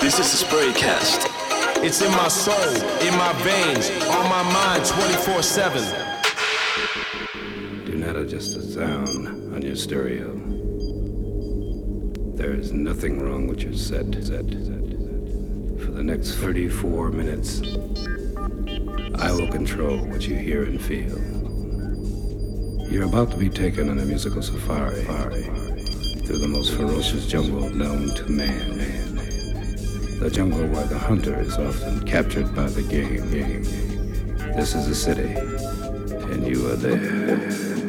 This is the Spraycast. It's in my soul, in my veins, on my mind 24 7. Do not adjust the sound on your stereo. There is nothing wrong with your set. set, set. For the next 34 minutes, I will control what you hear and feel. You're about to be taken on a musical safari through the most ferocious jungle known to man. The jungle where the hunter is often captured by the game. This is a city, and you are there.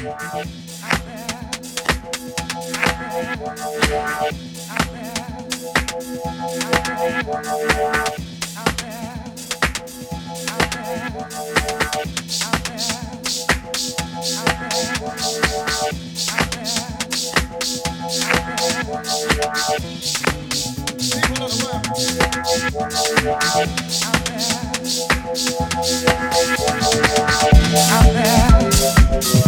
Out there.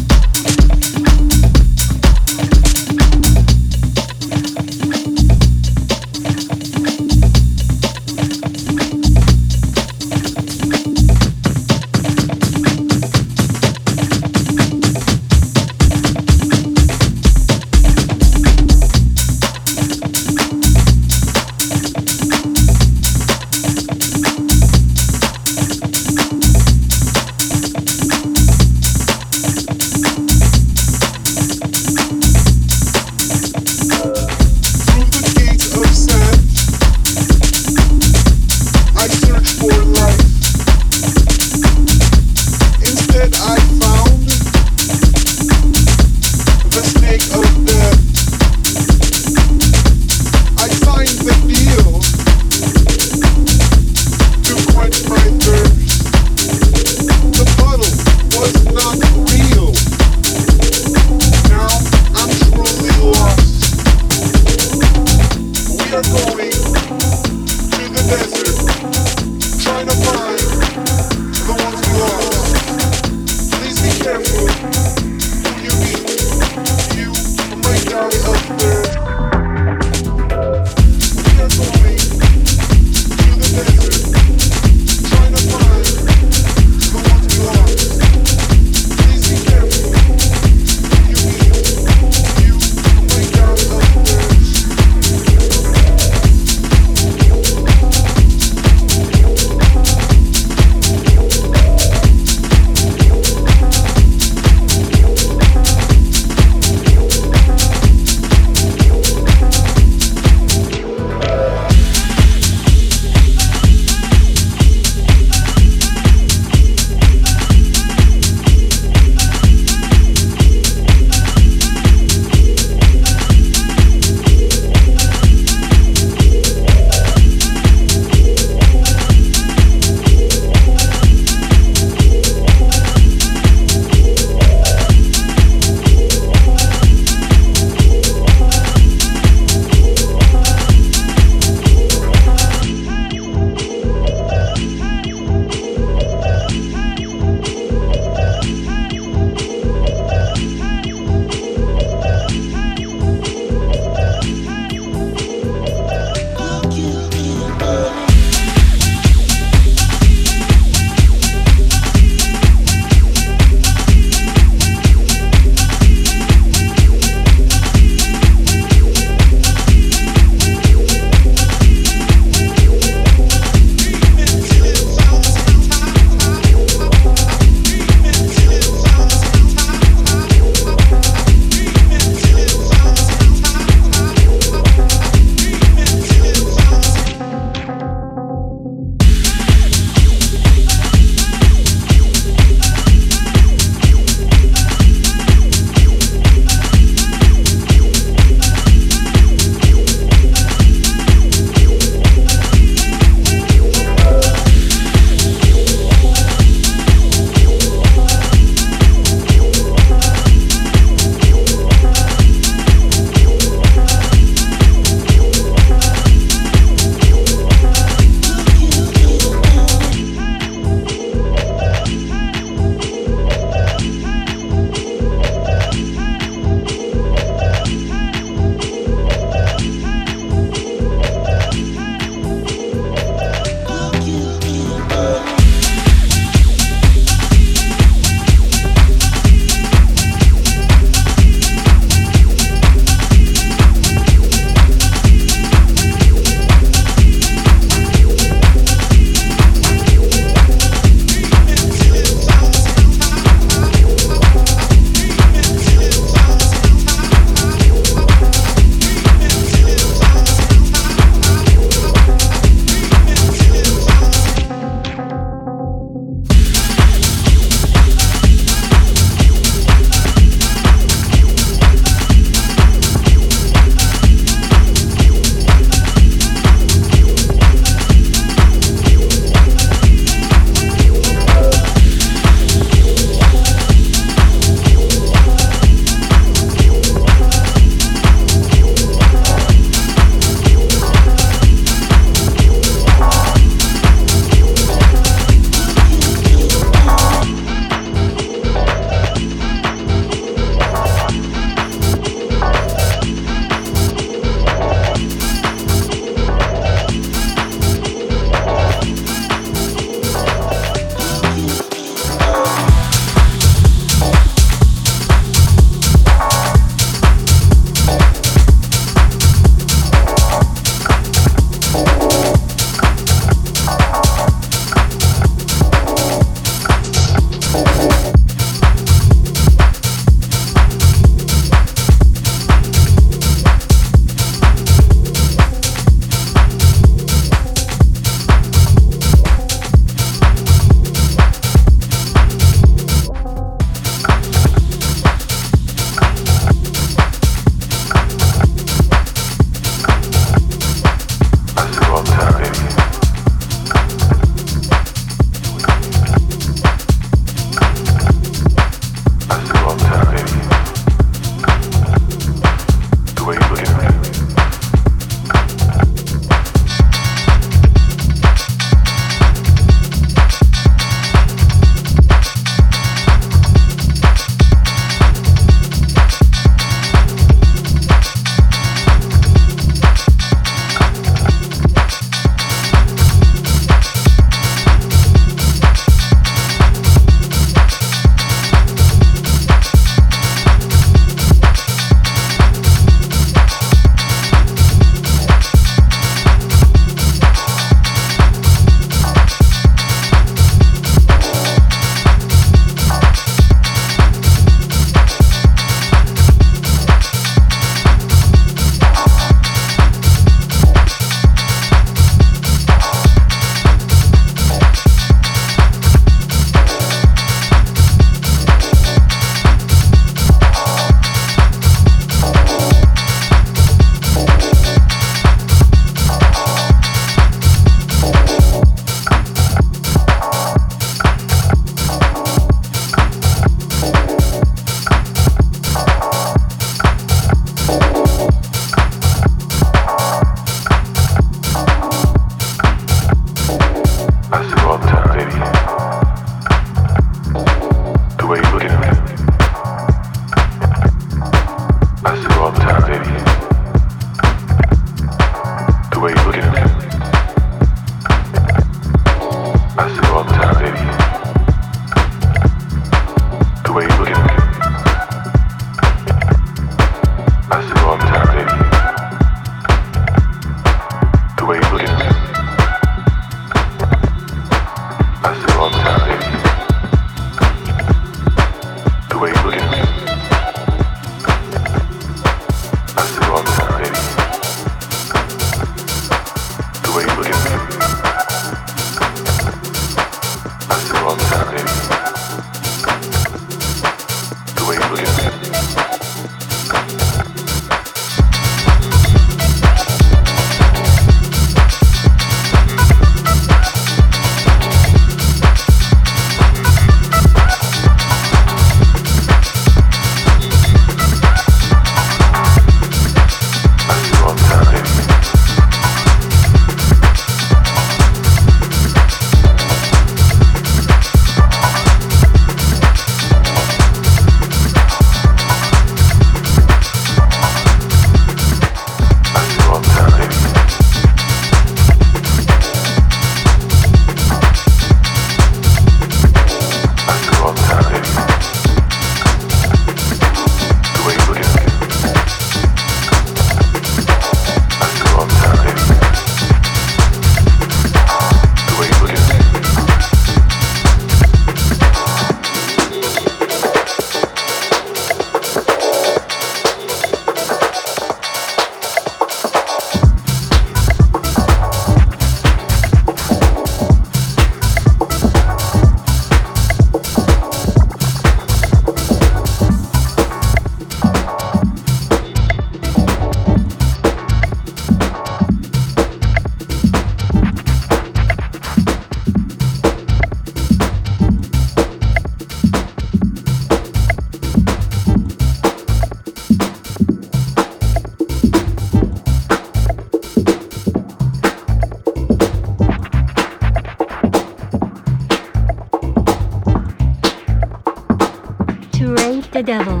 the devil.